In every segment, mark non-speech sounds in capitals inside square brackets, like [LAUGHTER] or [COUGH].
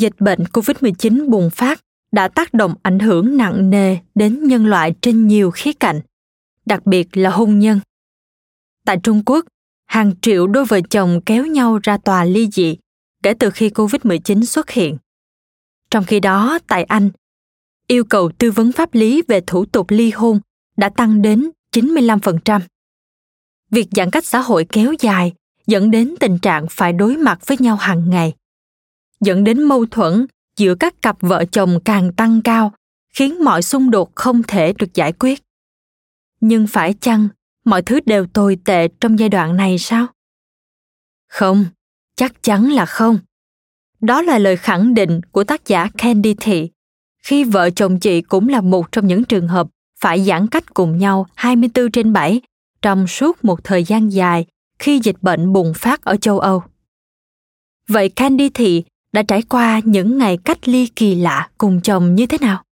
Dịch bệnh COVID-19 bùng phát đã tác động ảnh hưởng nặng nề đến nhân loại trên nhiều khía cạnh, đặc biệt là hôn nhân. Tại Trung Quốc, hàng triệu đôi vợ chồng kéo nhau ra tòa ly dị kể từ khi COVID-19 xuất hiện. Trong khi đó, tại Anh, yêu cầu tư vấn pháp lý về thủ tục ly hôn đã tăng đến 95%. Việc giãn cách xã hội kéo dài dẫn đến tình trạng phải đối mặt với nhau hàng ngày, dẫn đến mâu thuẫn giữa các cặp vợ chồng càng tăng cao, khiến mọi xung đột không thể được giải quyết. Nhưng phải chăng mọi thứ đều tồi tệ trong giai đoạn này sao? Không, chắc chắn là không đó là lời khẳng định của tác giả Candy Thị khi vợ chồng chị cũng là một trong những trường hợp phải giãn cách cùng nhau 24 trên 7 trong suốt một thời gian dài khi dịch bệnh bùng phát ở châu Âu. Vậy Candy Thị đã trải qua những ngày cách ly kỳ lạ cùng chồng như thế nào?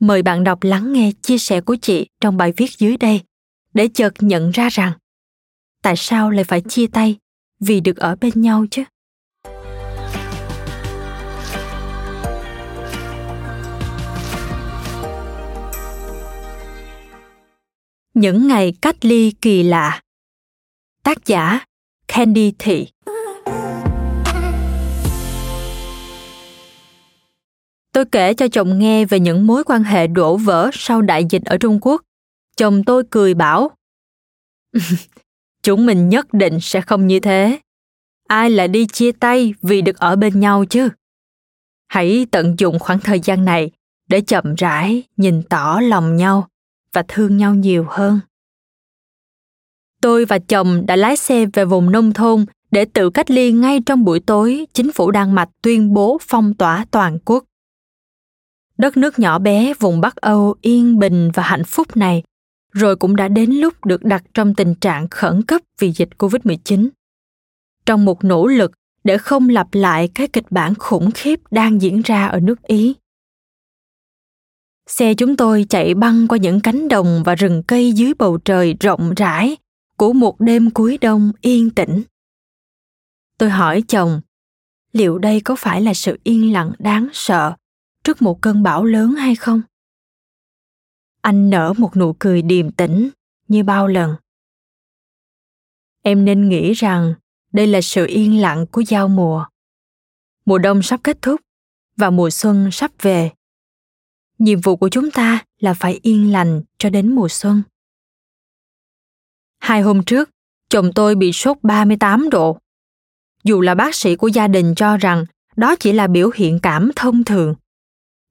Mời bạn đọc lắng nghe chia sẻ của chị trong bài viết dưới đây để chợt nhận ra rằng tại sao lại phải chia tay vì được ở bên nhau chứ? Những ngày cách ly kỳ lạ. Tác giả candy thị. Tôi kể cho chồng nghe về những mối quan hệ đổ vỡ sau đại dịch ở trung quốc. Chồng tôi cười bảo, [LAUGHS] chúng mình nhất định sẽ không như thế. Ai lại đi chia tay vì được ở bên nhau chứ? Hãy tận dụng khoảng thời gian này để chậm rãi nhìn tỏ lòng nhau và thương nhau nhiều hơn. Tôi và chồng đã lái xe về vùng nông thôn để tự cách ly ngay trong buổi tối, chính phủ đan mạch tuyên bố phong tỏa toàn quốc đất nước nhỏ bé, vùng bắc âu yên bình và hạnh phúc này, rồi cũng đã đến lúc được đặt trong tình trạng khẩn cấp vì dịch covid-19 trong một nỗ lực để không lặp lại cái kịch bản khủng khiếp đang diễn ra ở nước ý. Xe chúng tôi chạy băng qua những cánh đồng và rừng cây dưới bầu trời rộng rãi của một đêm cuối đông yên tĩnh. Tôi hỏi chồng, liệu đây có phải là sự yên lặng đáng sợ trước một cơn bão lớn hay không anh nở một nụ cười điềm tĩnh như bao lần em nên nghĩ rằng đây là sự yên lặng của giao mùa mùa đông sắp kết thúc và mùa xuân sắp về nhiệm vụ của chúng ta là phải yên lành cho đến mùa xuân. Hai hôm trước, chồng tôi bị sốt 38 độ. Dù là bác sĩ của gia đình cho rằng đó chỉ là biểu hiện cảm thông thường.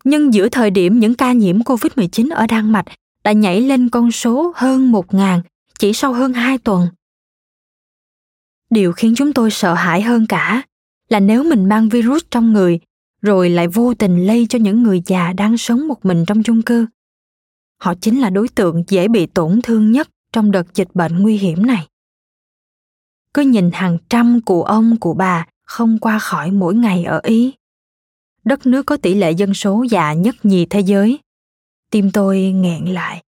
Nhưng giữa thời điểm những ca nhiễm COVID-19 ở Đan Mạch đã nhảy lên con số hơn 1.000 chỉ sau hơn 2 tuần. Điều khiến chúng tôi sợ hãi hơn cả là nếu mình mang virus trong người rồi lại vô tình lây cho những người già đang sống một mình trong chung cư, họ chính là đối tượng dễ bị tổn thương nhất trong đợt dịch bệnh nguy hiểm này cứ nhìn hàng trăm cụ ông cụ bà không qua khỏi mỗi ngày ở ý đất nước có tỷ lệ dân số già nhất nhì thế giới. Tim tôi nghẹn lại.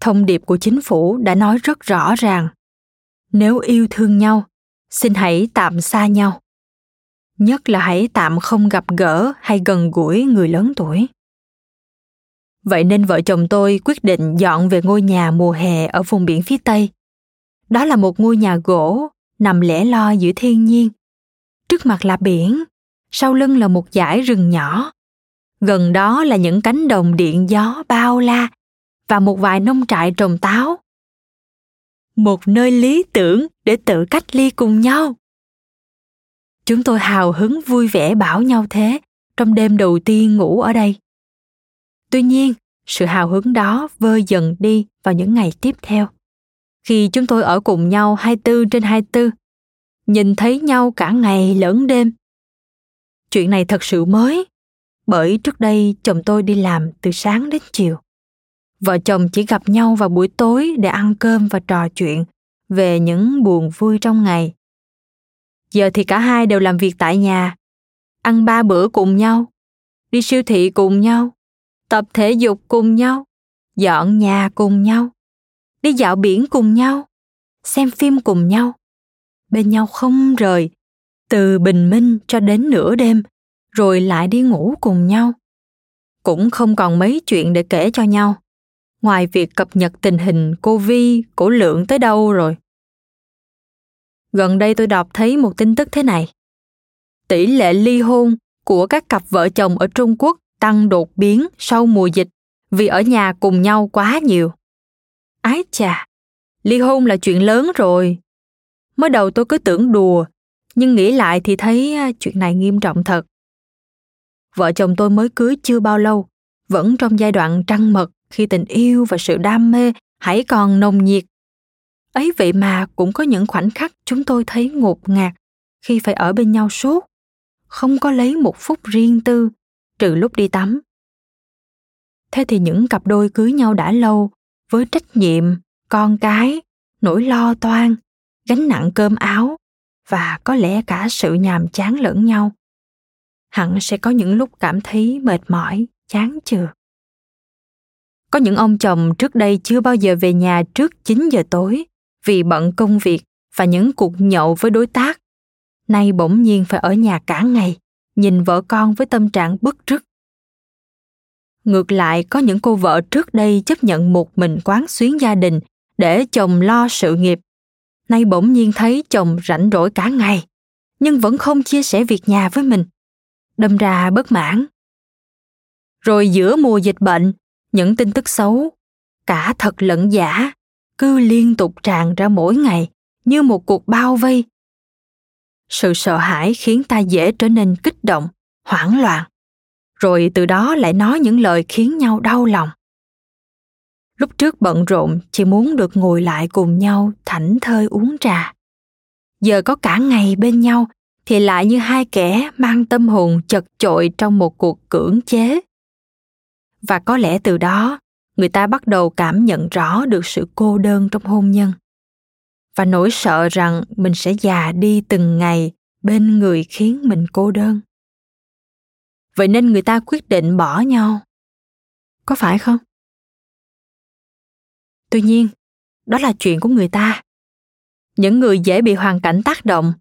Thông điệp của chính phủ đã nói rất rõ ràng. Nếu yêu thương nhau xin hãy tạm xa nhau. Nhất là hãy tạm không gặp gỡ hay gần gũi người lớn tuổi. Vậy nên vợ chồng tôi quyết định dọn về ngôi nhà mùa hè ở vùng biển phía Tây. Đó là một ngôi nhà gỗ nằm lẻ loi giữa thiên nhiên. Trước mặt là biển, sau lưng là một dải rừng nhỏ. Gần đó là những cánh đồng điện gió bao la và một vài nông trại trồng táo. Một nơi lý tưởng để tự cách ly cùng nhau. Chúng tôi hào hứng vui vẻ bảo nhau thế trong đêm đầu tiên ngủ ở đây. Tuy nhiên, sự hào hứng đó vơi dần đi vào những ngày tiếp theo. Khi chúng tôi ở cùng nhau 24 trên 24, nhìn thấy nhau cả ngày lẫn đêm. Chuyện này thật sự mới, bởi trước đây chồng tôi đi làm từ sáng đến chiều. Vợ chồng chỉ gặp nhau vào buổi tối để ăn cơm và trò chuyện về những buồn vui trong ngày. Giờ thì cả hai đều làm việc tại nhà, ăn ba bữa cùng nhau, đi siêu thị cùng nhau, tập thể dục cùng nhau, dọn nhà cùng nhau, đi dạo biển cùng nhau, xem phim cùng nhau, bên nhau không rời, từ bình minh cho đến nửa đêm, rồi lại đi ngủ cùng nhau. Cũng không còn mấy chuyện để kể cho nhau, ngoài việc cập nhật tình hình cô Vi, cổ lượng tới đâu rồi. Gần đây tôi đọc thấy một tin tức thế này. Tỷ lệ ly hôn của các cặp vợ chồng ở Trung Quốc tăng đột biến sau mùa dịch vì ở nhà cùng nhau quá nhiều. Ái chà, ly hôn là chuyện lớn rồi. Mới đầu tôi cứ tưởng đùa, nhưng nghĩ lại thì thấy à, chuyện này nghiêm trọng thật. Vợ chồng tôi mới cưới chưa bao lâu, vẫn trong giai đoạn trăng mật khi tình yêu và sự đam mê hãy còn nồng nhiệt. Ấy vậy mà cũng có những khoảnh khắc chúng tôi thấy ngột ngạt khi phải ở bên nhau suốt, không có lấy một phút riêng tư trừ lúc đi tắm thế thì những cặp đôi cưới nhau đã lâu với trách nhiệm con cái nỗi lo toan gánh nặng cơm áo và có lẽ cả sự nhàm chán lẫn nhau hẳn sẽ có những lúc cảm thấy mệt mỏi chán chường có những ông chồng trước đây chưa bao giờ về nhà trước 9 giờ tối vì bận công việc và những cuộc nhậu với đối tác. Nay bỗng nhiên phải ở nhà cả ngày nhìn vợ con với tâm trạng bức rứt. Ngược lại, có những cô vợ trước đây chấp nhận một mình quán xuyến gia đình để chồng lo sự nghiệp. Nay bỗng nhiên thấy chồng rảnh rỗi cả ngày, nhưng vẫn không chia sẻ việc nhà với mình. Đâm ra bất mãn. Rồi giữa mùa dịch bệnh, những tin tức xấu, cả thật lẫn giả, cứ liên tục tràn ra mỗi ngày như một cuộc bao vây sự sợ hãi khiến ta dễ trở nên kích động hoảng loạn rồi từ đó lại nói những lời khiến nhau đau lòng lúc trước bận rộn, chỉ muốn được ngồi lại cùng nhau, thảnh thơi uống trà. Giờ có cả ngày bên nhau, thì lại như hai kẻ mang tâm hồn chật chội trong một cuộc cưỡng chế. Và có lẽ từ đó, người ta bắt đầu cảm nhận rõ được sự cô đơn trong hôn nhân. Và nỗi sợ rằng mình sẽ già đi từng ngày bên người khiến mình cô đơn. Vậy nên người ta quyết định bỏ nhau. Có phải không? Tuy nhiên, đó là chuyện của người ta. Những người dễ bị hoàn cảnh tác động,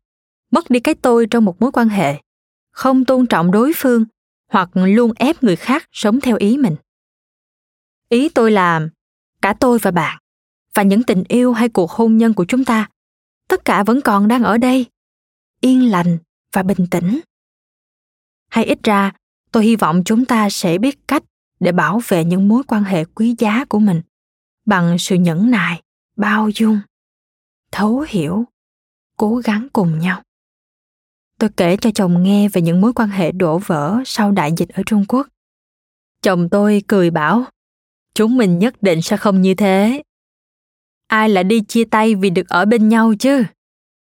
mất đi cái tôi trong một mối quan hệ, không tôn trọng đối phương hoặc luôn ép người khác sống theo ý mình. Ý tôi là cả tôi và bạn, và những tình yêu hay cuộc hôn nhân của chúng ta, tất cả vẫn còn đang ở đây, yên lành và bình tĩnh. Hay ít ra, tôi hy vọng chúng ta sẽ biết cách để bảo vệ những mối quan hệ quý giá của mình bằng sự nhẫn nại, bao dung, thấu hiểu, cố gắng cùng nhau. Tôi kể cho chồng nghe về những mối quan hệ đổ vỡ sau đại dịch ở trung quốc. Chồng tôi cười bảo, chúng mình nhất định sẽ không như thế. Ai lại đi chia tay vì được ở bên nhau chứ?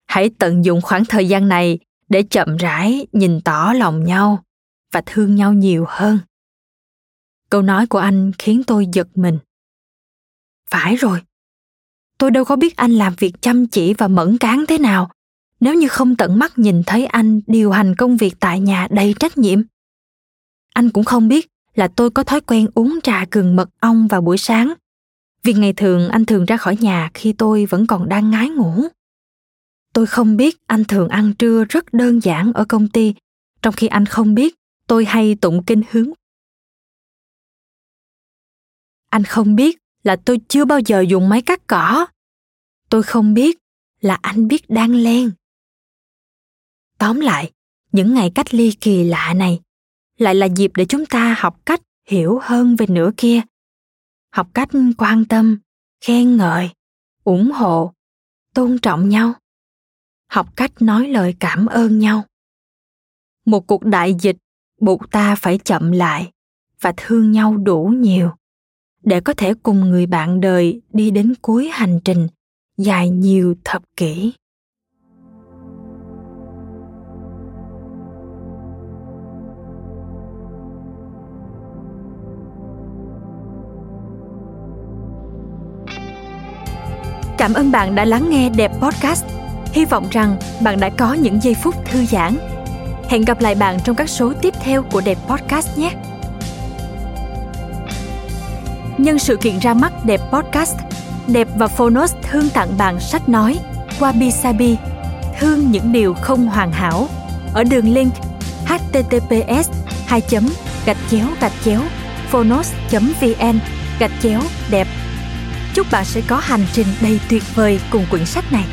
Hãy tận dụng khoảng thời gian này để chậm rãi nhìn tỏ lòng nhau và thương nhau nhiều hơn. Câu nói của anh khiến tôi giật mình phải rồi. Tôi đâu có biết anh làm việc chăm chỉ và mẫn cán thế nào. Nếu như không tận mắt nhìn thấy anh điều hành công việc tại nhà đầy trách nhiệm. Anh cũng không biết là tôi có thói quen uống trà gừng mật ong vào buổi sáng. Vì ngày thường anh thường ra khỏi nhà khi tôi vẫn còn đang ngái ngủ. Tôi không biết anh thường ăn trưa rất đơn giản ở công ty, trong khi anh không biết tôi hay tụng kinh hướng. Anh không biết là tôi chưa bao giờ dùng máy cắt cỏ. Tôi không biết là anh biết đang len. Tóm lại, những ngày cách ly kỳ lạ này lại là dịp để chúng ta học cách hiểu hơn về nửa kia, học cách quan tâm, khen ngợi, ủng hộ, tôn trọng nhau, học cách nói lời cảm ơn nhau. Một cuộc đại dịch buộc ta phải chậm lại và thương nhau đủ nhiều để có thể cùng người bạn đời đi đến cuối hành trình dài nhiều thập kỷ Cảm ơn bạn đã lắng nghe Đẹp Podcast. Hy vọng rằng bạn đã có những giây phút thư giãn. Hẹn gặp lại bạn trong các số tiếp theo của Đẹp Podcast nhé. Nhân sự kiện ra mắt Đẹp Podcast, Đẹp và Phonos thương tặng bạn sách nói Wabi Sabi, thương những điều không hoàn hảo ở đường link https 2 gạch chéo gạch chéo phonos vn gạch chéo đẹp Chúc bạn sẽ có hành trình đầy tuyệt vời cùng quyển sách này.